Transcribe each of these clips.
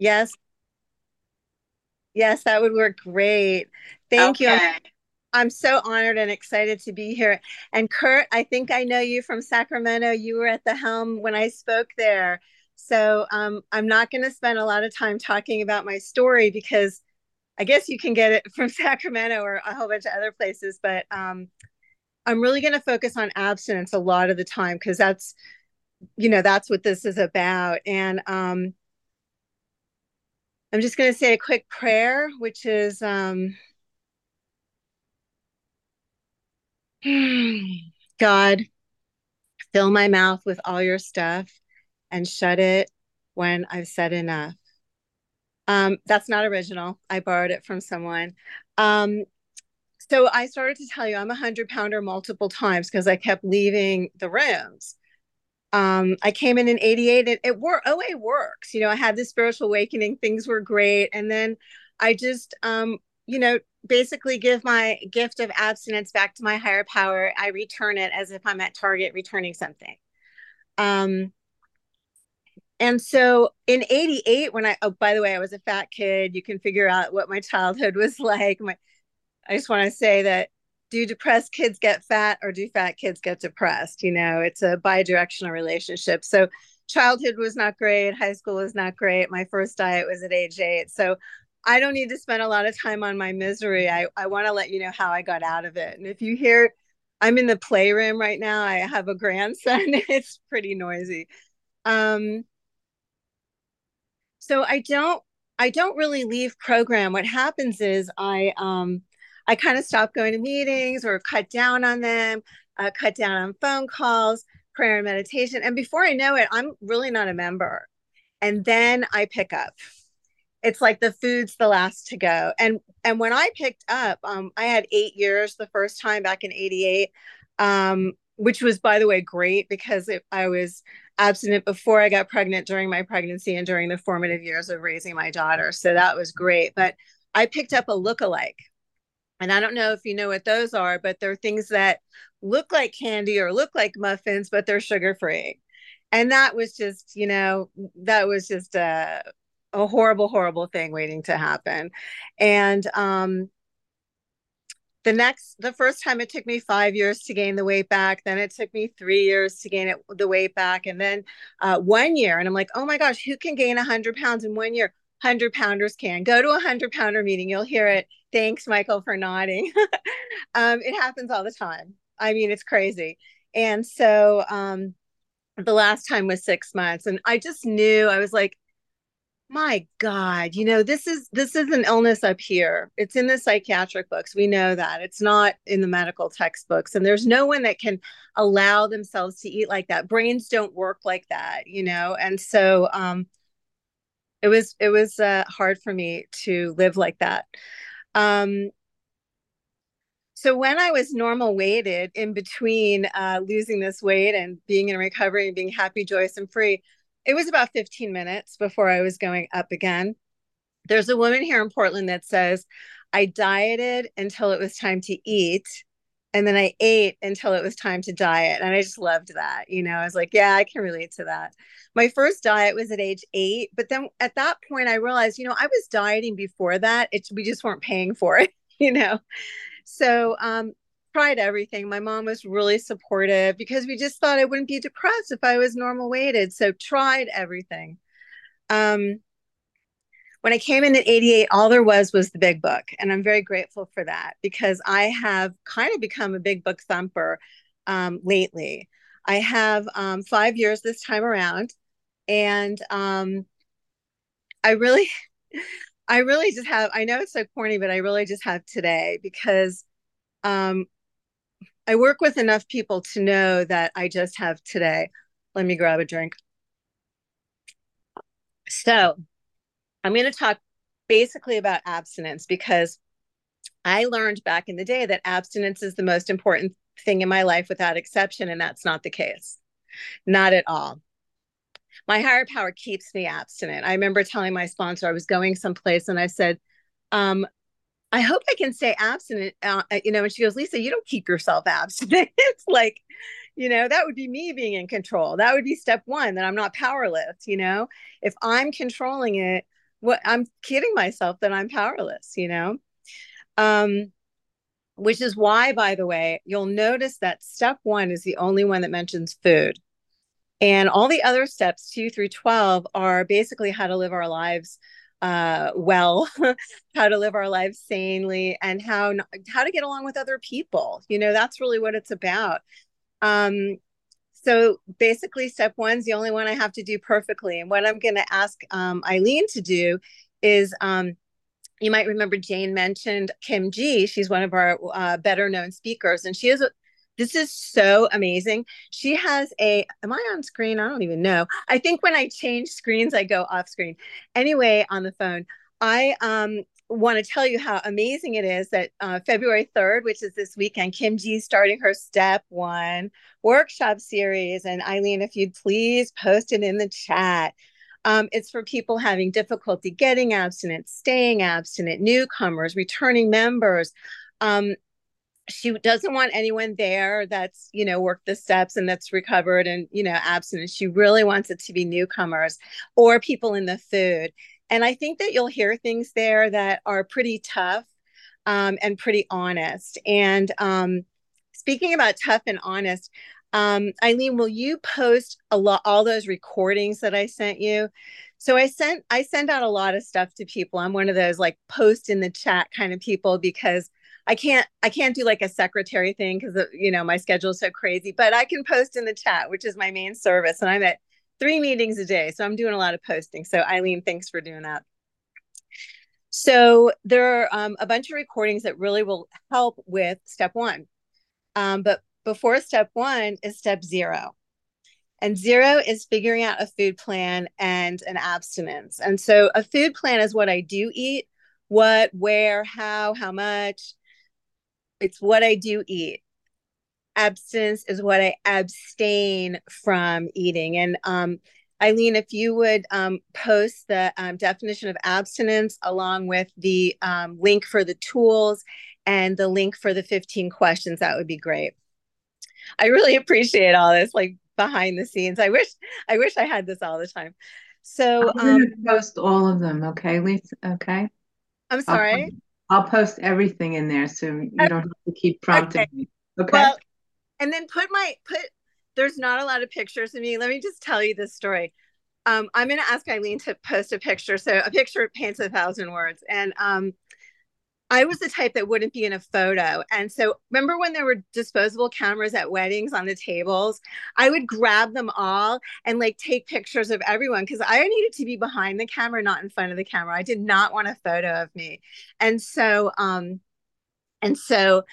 Yes. Yes, that would work great. Thank you. I'm, I'm so honored and excited to be here. And Kurt, I think I know you from Sacramento. You were at the helm when I spoke there. So um, I'm not going to spend a lot of time talking about my story because I guess you can get it from Sacramento or a whole bunch of other places. But um, I'm really going to focus on abstinence a lot of the time because that's, you know, that's what this is about. And um, I'm just going to say a quick prayer, which is um, God, fill my mouth with all your stuff and shut it when I've said enough. Um, that's not original. I borrowed it from someone. Um, so I started to tell you I'm a hundred pounder multiple times because I kept leaving the rooms. Um, I came in in 88 and it worked. OA works. You know, I had this spiritual awakening. Things were great. And then I just, um, you know, basically give my gift of abstinence back to my higher power. I return it as if I'm at Target returning something. Um, and so in 88, when I, oh, by the way, I was a fat kid, you can figure out what my childhood was like. My, I just want to say that do depressed kids get fat or do fat kids get depressed? You know, it's a bi-directional relationship. So childhood was not great. High school was not great. My first diet was at age eight. So I don't need to spend a lot of time on my misery. I, I want to let you know how I got out of it. And if you hear, I'm in the playroom right now. I have a grandson. it's pretty noisy. Um, so I don't I don't really leave program. What happens is I um I kind of stopped going to meetings or cut down on them, uh, cut down on phone calls, prayer and meditation. And before I know it, I'm really not a member. And then I pick up. It's like the food's the last to go. And and when I picked up, um, I had eight years the first time back in '88, um, which was by the way great because it, I was abstinent before I got pregnant, during my pregnancy, and during the formative years of raising my daughter. So that was great. But I picked up a look-alike. And I don't know if you know what those are, but they're things that look like candy or look like muffins, but they're sugar free. And that was just, you know, that was just a, a horrible, horrible thing waiting to happen. And um, the next the first time it took me five years to gain the weight back then it took me three years to gain it the weight back and then uh, one year and i'm like oh my gosh who can gain 100 pounds in one year 100 pounders can go to a 100 pounder meeting you'll hear it thanks michael for nodding um, it happens all the time i mean it's crazy and so um, the last time was six months and i just knew i was like my God, you know, this is this is an illness up here. It's in the psychiatric books. We know that. It's not in the medical textbooks. And there's no one that can allow themselves to eat like that. Brains don't work like that, you know. And so um it was it was uh, hard for me to live like that. Um so when I was normal weighted in between uh, losing this weight and being in recovery and being happy, joyous, and free, it was about 15 minutes before I was going up again. There's a woman here in Portland that says, I dieted until it was time to eat. And then I ate until it was time to diet. And I just loved that. You know, I was like, yeah, I can relate to that. My first diet was at age eight. But then at that point, I realized, you know, I was dieting before that. It's, we just weren't paying for it, you know. So um, tried everything. My mom was really supportive because we just thought I wouldn't be depressed if I was normal weighted. So tried everything. Um, when I came in at 88, all there was was the big book. And I'm very grateful for that because I have kind of become a big book thumper um, lately. I have um, five years this time around. And um, I really, I really just have, I know it's so corny, but I really just have today because um, I work with enough people to know that I just have today. Let me grab a drink. So, I'm going to talk basically about abstinence because I learned back in the day that abstinence is the most important thing in my life without exception, and that's not the case. Not at all. My higher power keeps me abstinent. I remember telling my sponsor I was going someplace and I said, um, I hope I can stay abstinent. Uh, you know, and she goes, Lisa, you don't keep yourself abstinent. it's like, you know, that would be me being in control. That would be step one that I'm not powerless. You know, if I'm controlling it, what I'm kidding myself that I'm powerless, you know? Um, which is why, by the way, you'll notice that step one is the only one that mentions food. And all the other steps, two through 12, are basically how to live our lives uh, well, how to live our lives sanely, and how how to get along with other people. You know, that's really what it's about. Um, so basically, step one is the only one I have to do perfectly. And what I'm going to ask um, Eileen to do is um, you might remember Jane mentioned Kim G. She's one of our uh, better known speakers, and she is this is so amazing. She has a, am I on screen? I don't even know. I think when I change screens, I go off screen. Anyway, on the phone, I um, want to tell you how amazing it is that uh, February 3rd, which is this weekend, Kim G is starting her step one workshop series. And Eileen, if you'd please post it in the chat. Um, it's for people having difficulty getting abstinent, staying abstinent, newcomers, returning members. Um, she doesn't want anyone there that's you know worked the steps and that's recovered and you know abstinent she really wants it to be newcomers or people in the food and I think that you'll hear things there that are pretty tough um, and pretty honest. And um, speaking about tough and honest, um, Eileen, will you post a lot all those recordings that I sent you? So I sent I send out a lot of stuff to people. I'm one of those like post in the chat kind of people because I can't I can't do like a secretary thing because you know my schedule is so crazy. But I can post in the chat, which is my main service, and I'm at three meetings a day. So I'm doing a lot of posting. So Eileen, thanks for doing that. So there are um, a bunch of recordings that really will help with step one. Um, but before step one is step zero. And zero is figuring out a food plan and an abstinence. And so a food plan is what I do eat, what, where, how, how much. It's what I do eat abstinence is what I abstain from eating. And um, Eileen, if you would um, post the um, definition of abstinence along with the um, link for the tools and the link for the 15 questions, that would be great. I really appreciate all this, like behind the scenes. I wish I wish I had this all the time. So I'm um, post all of them, okay, Lisa? Okay. I'm sorry. I'll, I'll post everything in there so you don't have to keep prompting okay. me. Okay. Well, and then put my put there's not a lot of pictures of me. Let me just tell you this story. Um, i'm going to ask eileen to post a picture so a picture paints a thousand words. And um, i was the type that wouldn't be in a photo. And so remember when there were disposable cameras at weddings on the tables? I would grab them all and like take pictures of everyone because i needed to be behind the camera not in front of the camera. I did not want a photo of me. And so um and so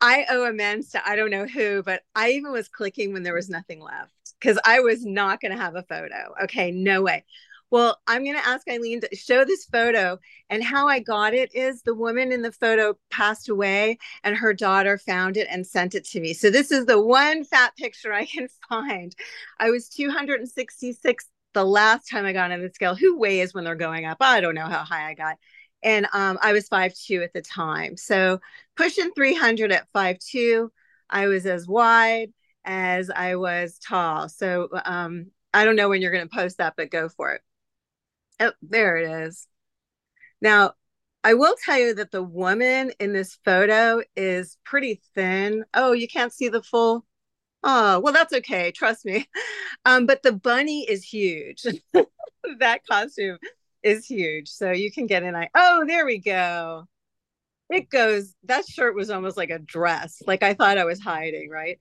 I owe amends to I don't know who, but I even was clicking when there was nothing left because I was not going to have a photo. Okay, no way. Well, I'm going to ask Eileen to show this photo. And how I got it is the woman in the photo passed away and her daughter found it and sent it to me. So this is the one fat picture I can find. I was 266 the last time I got on the scale. Who weighs when they're going up? I don't know how high I got and um, I was five two at the time. So pushing 300 at five two, I was as wide as I was tall. So um, I don't know when you're going to post that, but go for it. Oh, there it is. Now, I will tell you that the woman in this photo is pretty thin. Oh, you can't see the full. Oh, well, that's okay. Trust me. Um, but the bunny is huge. that costume is huge. So you can get an eye. Oh, there we go. It goes, that shirt was almost like a dress. Like I thought I was hiding, right?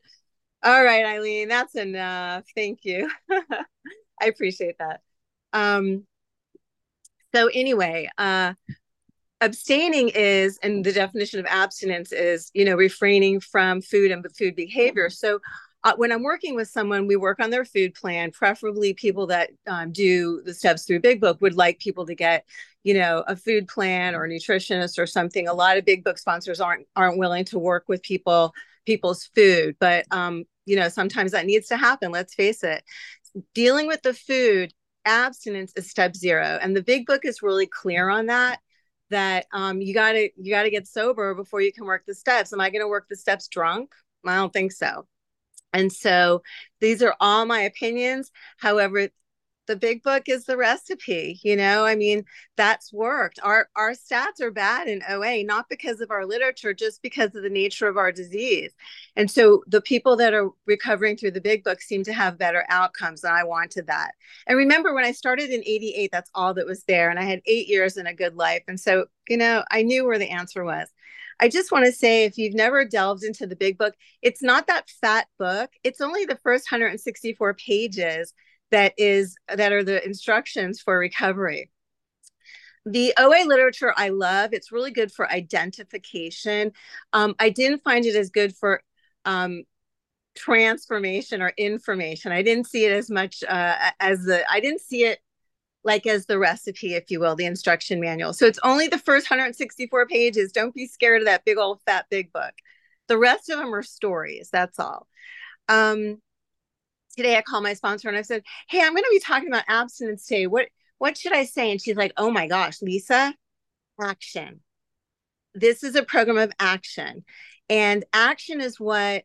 All right, Eileen, that's enough. Thank you. I appreciate that. Um, so anyway, uh, abstaining is, and the definition of abstinence is, you know, refraining from food and food behavior. So uh, when I'm working with someone, we work on their food plan. Preferably, people that um, do the steps through Big Book would like people to get, you know, a food plan or a nutritionist or something. A lot of Big Book sponsors aren't aren't willing to work with people people's food, but um, you know, sometimes that needs to happen. Let's face it. Dealing with the food abstinence is step zero, and the Big Book is really clear on that that um, you got to you got to get sober before you can work the steps. Am I to work the steps drunk? I don't think so. And so these are all my opinions. However, the big book is the recipe you know? I mean that's worked. Our our stats are bad in oa not because of our literature just because of the nature of our disease. And so the people that are recovering through the big book seem to have better outcomes and i wanted that. And remember when i started in 88 that's all that was there and i had eight years and a good life. And so you know i knew where the answer was I just want to say if you've never delved into the big book, it's not that fat book. It's only the first 164 pages that is that are the instructions for recovery the OA literature I love. It's really good for identification. Um, I didn't find it as good for um, transformation or information. I didn't see it as much uh, as the, I didn't see it like as the recipe, if you will, the instruction manual. So it's only the first 164 pages. Don't be scared of that big old fat big book. The rest of them are stories. That's all. Um, today I called my sponsor and I said, Hey, I'm going to be talking about abstinence today. What, what should I say? And she's like, Oh my gosh, Lisa, action. This is a program of action. And action is what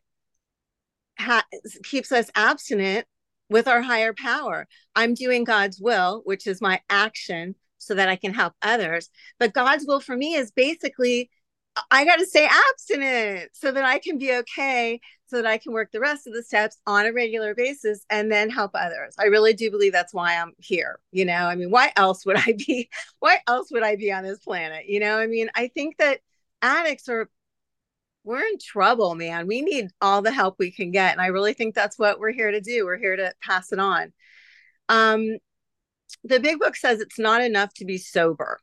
ha- keeps us abstinent with our higher power. I'm doing God's will, which is my action so that I can help others. But God's will for me is basically I got to stay abstinent so that I can be okay, so that I can work the rest of the steps on a regular basis and then help others. I really do believe that's why I'm here. You know, I mean, why else would I be? Why else would I be on this planet? You know, I mean, I think that addicts are, we're in trouble, man. We need all the help we can get. And I really think that's what we're here to do. We're here to pass it on. Um, the big book says it's not enough to be sober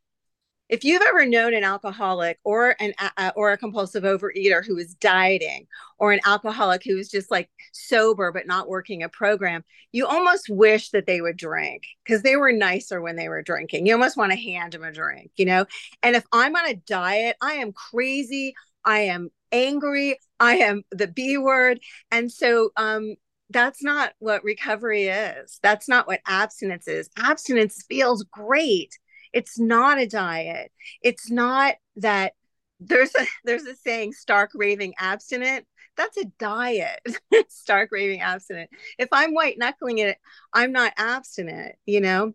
if you've ever known an alcoholic or an uh, or a compulsive overeater who is dieting or an alcoholic who is just like sober but not working a program you almost wish that they would drink because they were nicer when they were drinking you almost want to hand them a drink you know and if i'm on a diet i am crazy i am angry i am the b word and so um that's not what recovery is that's not what abstinence is abstinence feels great it's not a diet. It's not that there's a there's a saying stark raving abstinent. That's a diet. stark raving abstinent. If I'm white knuckling it, I'm not abstinent, you know?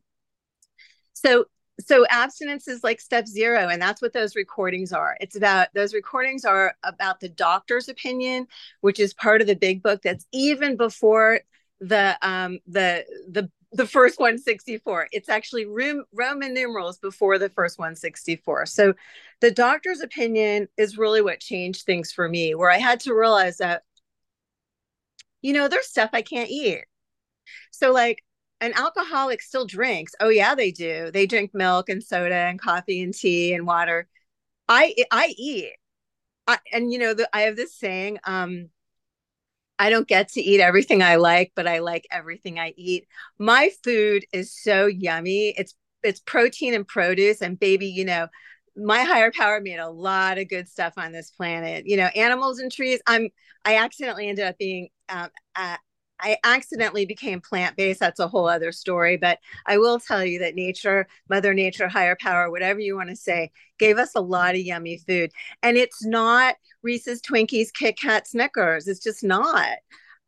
So so abstinence is like step zero and that's what those recordings are it's about those recordings are about the doctor's opinion which is part of the big book that's even before the um the the the first 164. It's actually Roman numerals before the first 164. So the doctor's opinion is really what changed things for me, where I had to realize that, you know, there's stuff I can't eat. So, like, an alcoholic still drinks. Oh, yeah, they do. They drink milk and soda and coffee and tea and water. I I eat. I, and you know, the, I have this saying, um, I don't get to eat everything I like, but I like everything I eat. My food is so yummy. It's it's protein and produce and baby, you know, my higher power made a lot of good stuff on this planet. You know, animals and trees. I'm I accidentally ended up being um, I accidentally became plant based. That's a whole other story. But I will tell you that nature, Mother Nature, higher power, whatever you want to say, gave us a lot of yummy food. And it's not Reese's, Twinkies, Kit Kat, Snickers. It's just not.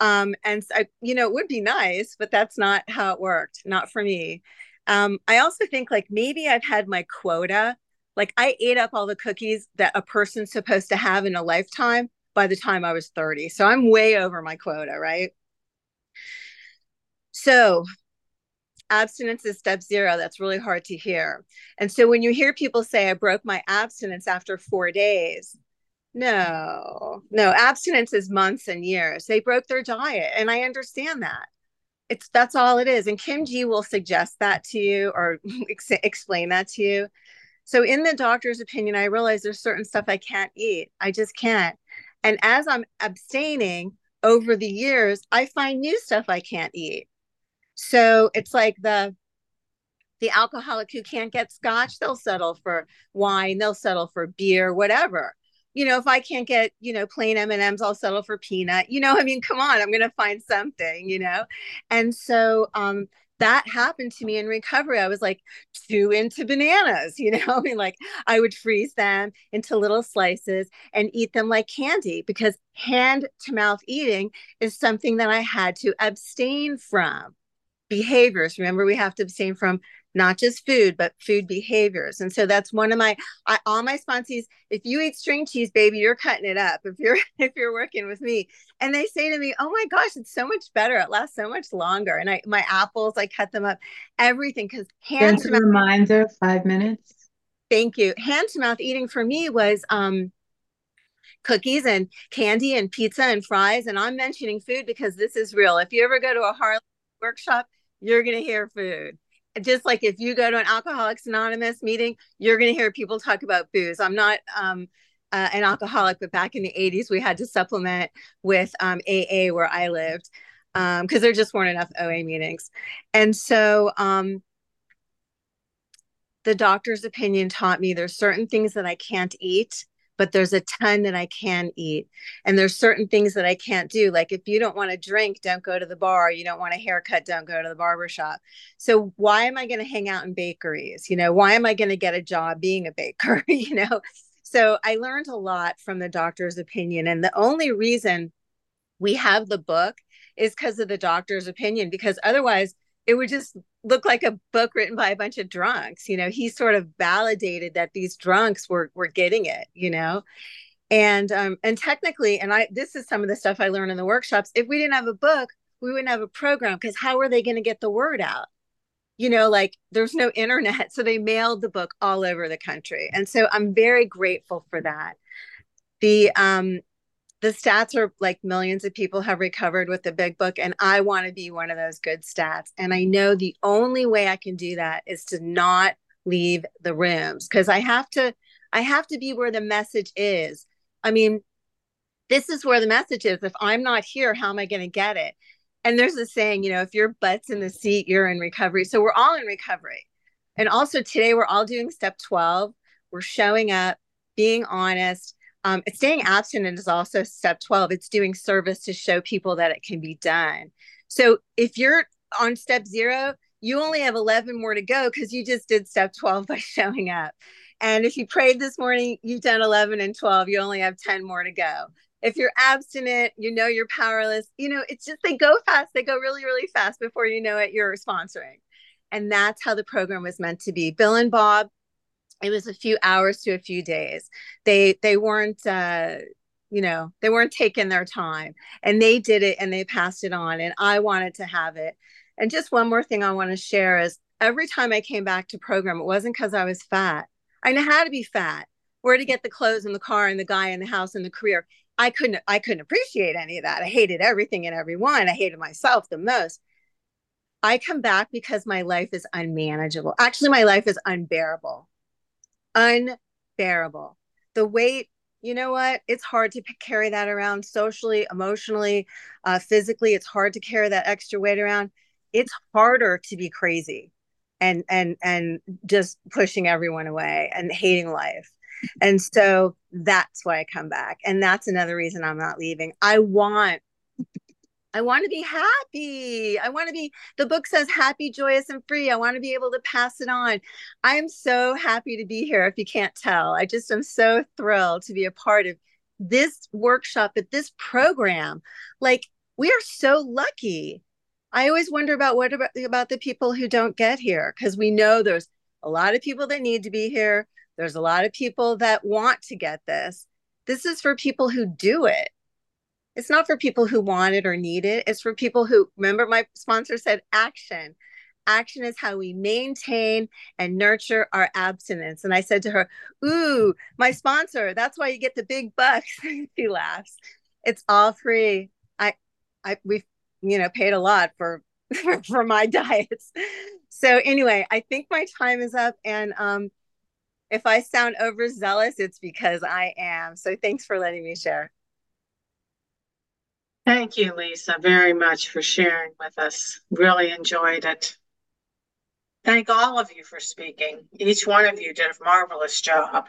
Um, and you know, it would be nice, but that's not how it worked. Not for me. Um, I also think like maybe I've had my quota. Like I ate up all the cookies that a person's supposed to have in a lifetime by the time I was 30. So I'm way over my quota, right? So, abstinence is step zero. That's really hard to hear. And so, when you hear people say, I broke my abstinence after four days, no, no, abstinence is months and years. They broke their diet. And I understand that. It's that's all it is. And Kim G will suggest that to you or ex- explain that to you. So, in the doctor's opinion, I realize there's certain stuff I can't eat. I just can't. And as I'm abstaining over the years, I find new stuff I can't eat. So it's like the the alcoholic who can't get scotch, they'll settle for wine, they'll settle for beer, whatever. You know, if I can't get, you know, plain M&Ms, I'll settle for peanut. You know, I mean, come on, I'm going to find something, you know. And so um that happened to me in recovery. I was like too into bananas, you know. I mean, like I would freeze them into little slices and eat them like candy because hand to mouth eating is something that I had to abstain from behaviors. Remember, we have to abstain from not just food, but food behaviors. And so that's one of my I, all my sponsees. If you eat string cheese, baby, you're cutting it up. If you're if you're working with me, and they say to me, "Oh my gosh, it's so much better. It lasts so much longer." And I my apples, I cut them up, everything because hand to mouth. Reminder: five minutes. Thank you. Hand to mouth eating for me was um cookies and candy and pizza and fries. And I'm mentioning food because this is real. If you ever go to a Harlem workshop, you're going to hear food. Just like if you go to an Alcoholics Anonymous meeting, you're going to hear people talk about booze. I'm not um, uh, an alcoholic, but back in the 80s, we had to supplement with um, AA where I lived because um, there just weren't enough OA meetings. And so um, the doctor's opinion taught me there's certain things that I can't eat but there's a ton that I can eat. And there's certain things that I can't do. Like if you don't want to drink, don't go to the bar. You don't want a haircut, don't go to the barber shop. So why am I going to hang out in bakeries? You know, why am I going to get a job being a baker? you know? So I learned a lot from the doctor's opinion. And the only reason we have the book is because of the doctor's opinion, because otherwise it would just look like a book written by a bunch of drunks you know he sort of validated that these drunks were were getting it you know? And um and technically and i this is some of the stuff i learned in the workshops if we didn't have a book we wouldn't have a program because how are they going to get the word out? You know like there's no internet so they mailed the book all over the country. And so i'm very grateful for that. The um the stats are like millions of people have recovered with the big book and i want to be one of those good stats. And i know the only way i can do that is to not leave the rooms because i have to i have to be where the message is. I mean this is where the message is. If i'm not here how am i going to get it? And there's a saying you know if your butt's in the seat you're in recovery. So we're all in recovery. And also today we're all doing step 12 we're showing up being honest um, staying abstinent is also step 12. It's doing service to show people that it can be done. So if you're on step zero, you only have 11 more to go because you just did step 12 by showing up. And if you prayed this morning, you've done 11 and 12, you only have 10 more to go. If you're abstinent, you know you're powerless. You know, it's just they go fast, they go really, really fast before you know it, you're sponsoring. And that's how the program was meant to be. Bill and Bob it was a few hours to a few days. They they weren't uh you know they weren't taking their time and they did it and they passed it on and i wanted to have it. And just one more thing i want to share is every time i came back to program it wasn't because i was fat. I know how to be fat. Where to get the clothes and the car and the guy in the house and the career i couldn't i couldn't appreciate any of that. I hated everything and everyone i hated myself the most. I come back because my life is unmanageable. Actually my life is unbearable unbearable. The weight, you know what? It's hard to carry that around socially, emotionally, uh, physically. It's hard to carry that extra weight around. It's harder to be crazy and and and just pushing everyone away and hating life. And so that's why I come back. And that's another reason I'm not leaving. I want I want to be happy. I want to be, the book says happy, joyous, and free. I want to be able to pass it on. I am so happy to be here if you can't tell. I just am so thrilled to be a part of this workshop at this program. Like, we are so lucky. I always wonder about what about, about the people who don't get here because we know there's a lot of people that need to be here. There's a lot of people that want to get this. This is for people who do it it's not for people who want it or need it. It's for people who remember my sponsor said action. Action is how we maintain and nurture our abstinence. And I said to her, Ooh, my sponsor, that's why you get the big bucks. she laughs. It's all free. I I we've you know paid a lot for for, my diets. So anyway, I think my time is up. And um if I sound overzealous, it's because I am. So thanks for letting me share. Thank you, Lisa, very much for sharing with us. Really enjoyed it. Thank all of you for speaking. Each one of you did a marvelous job.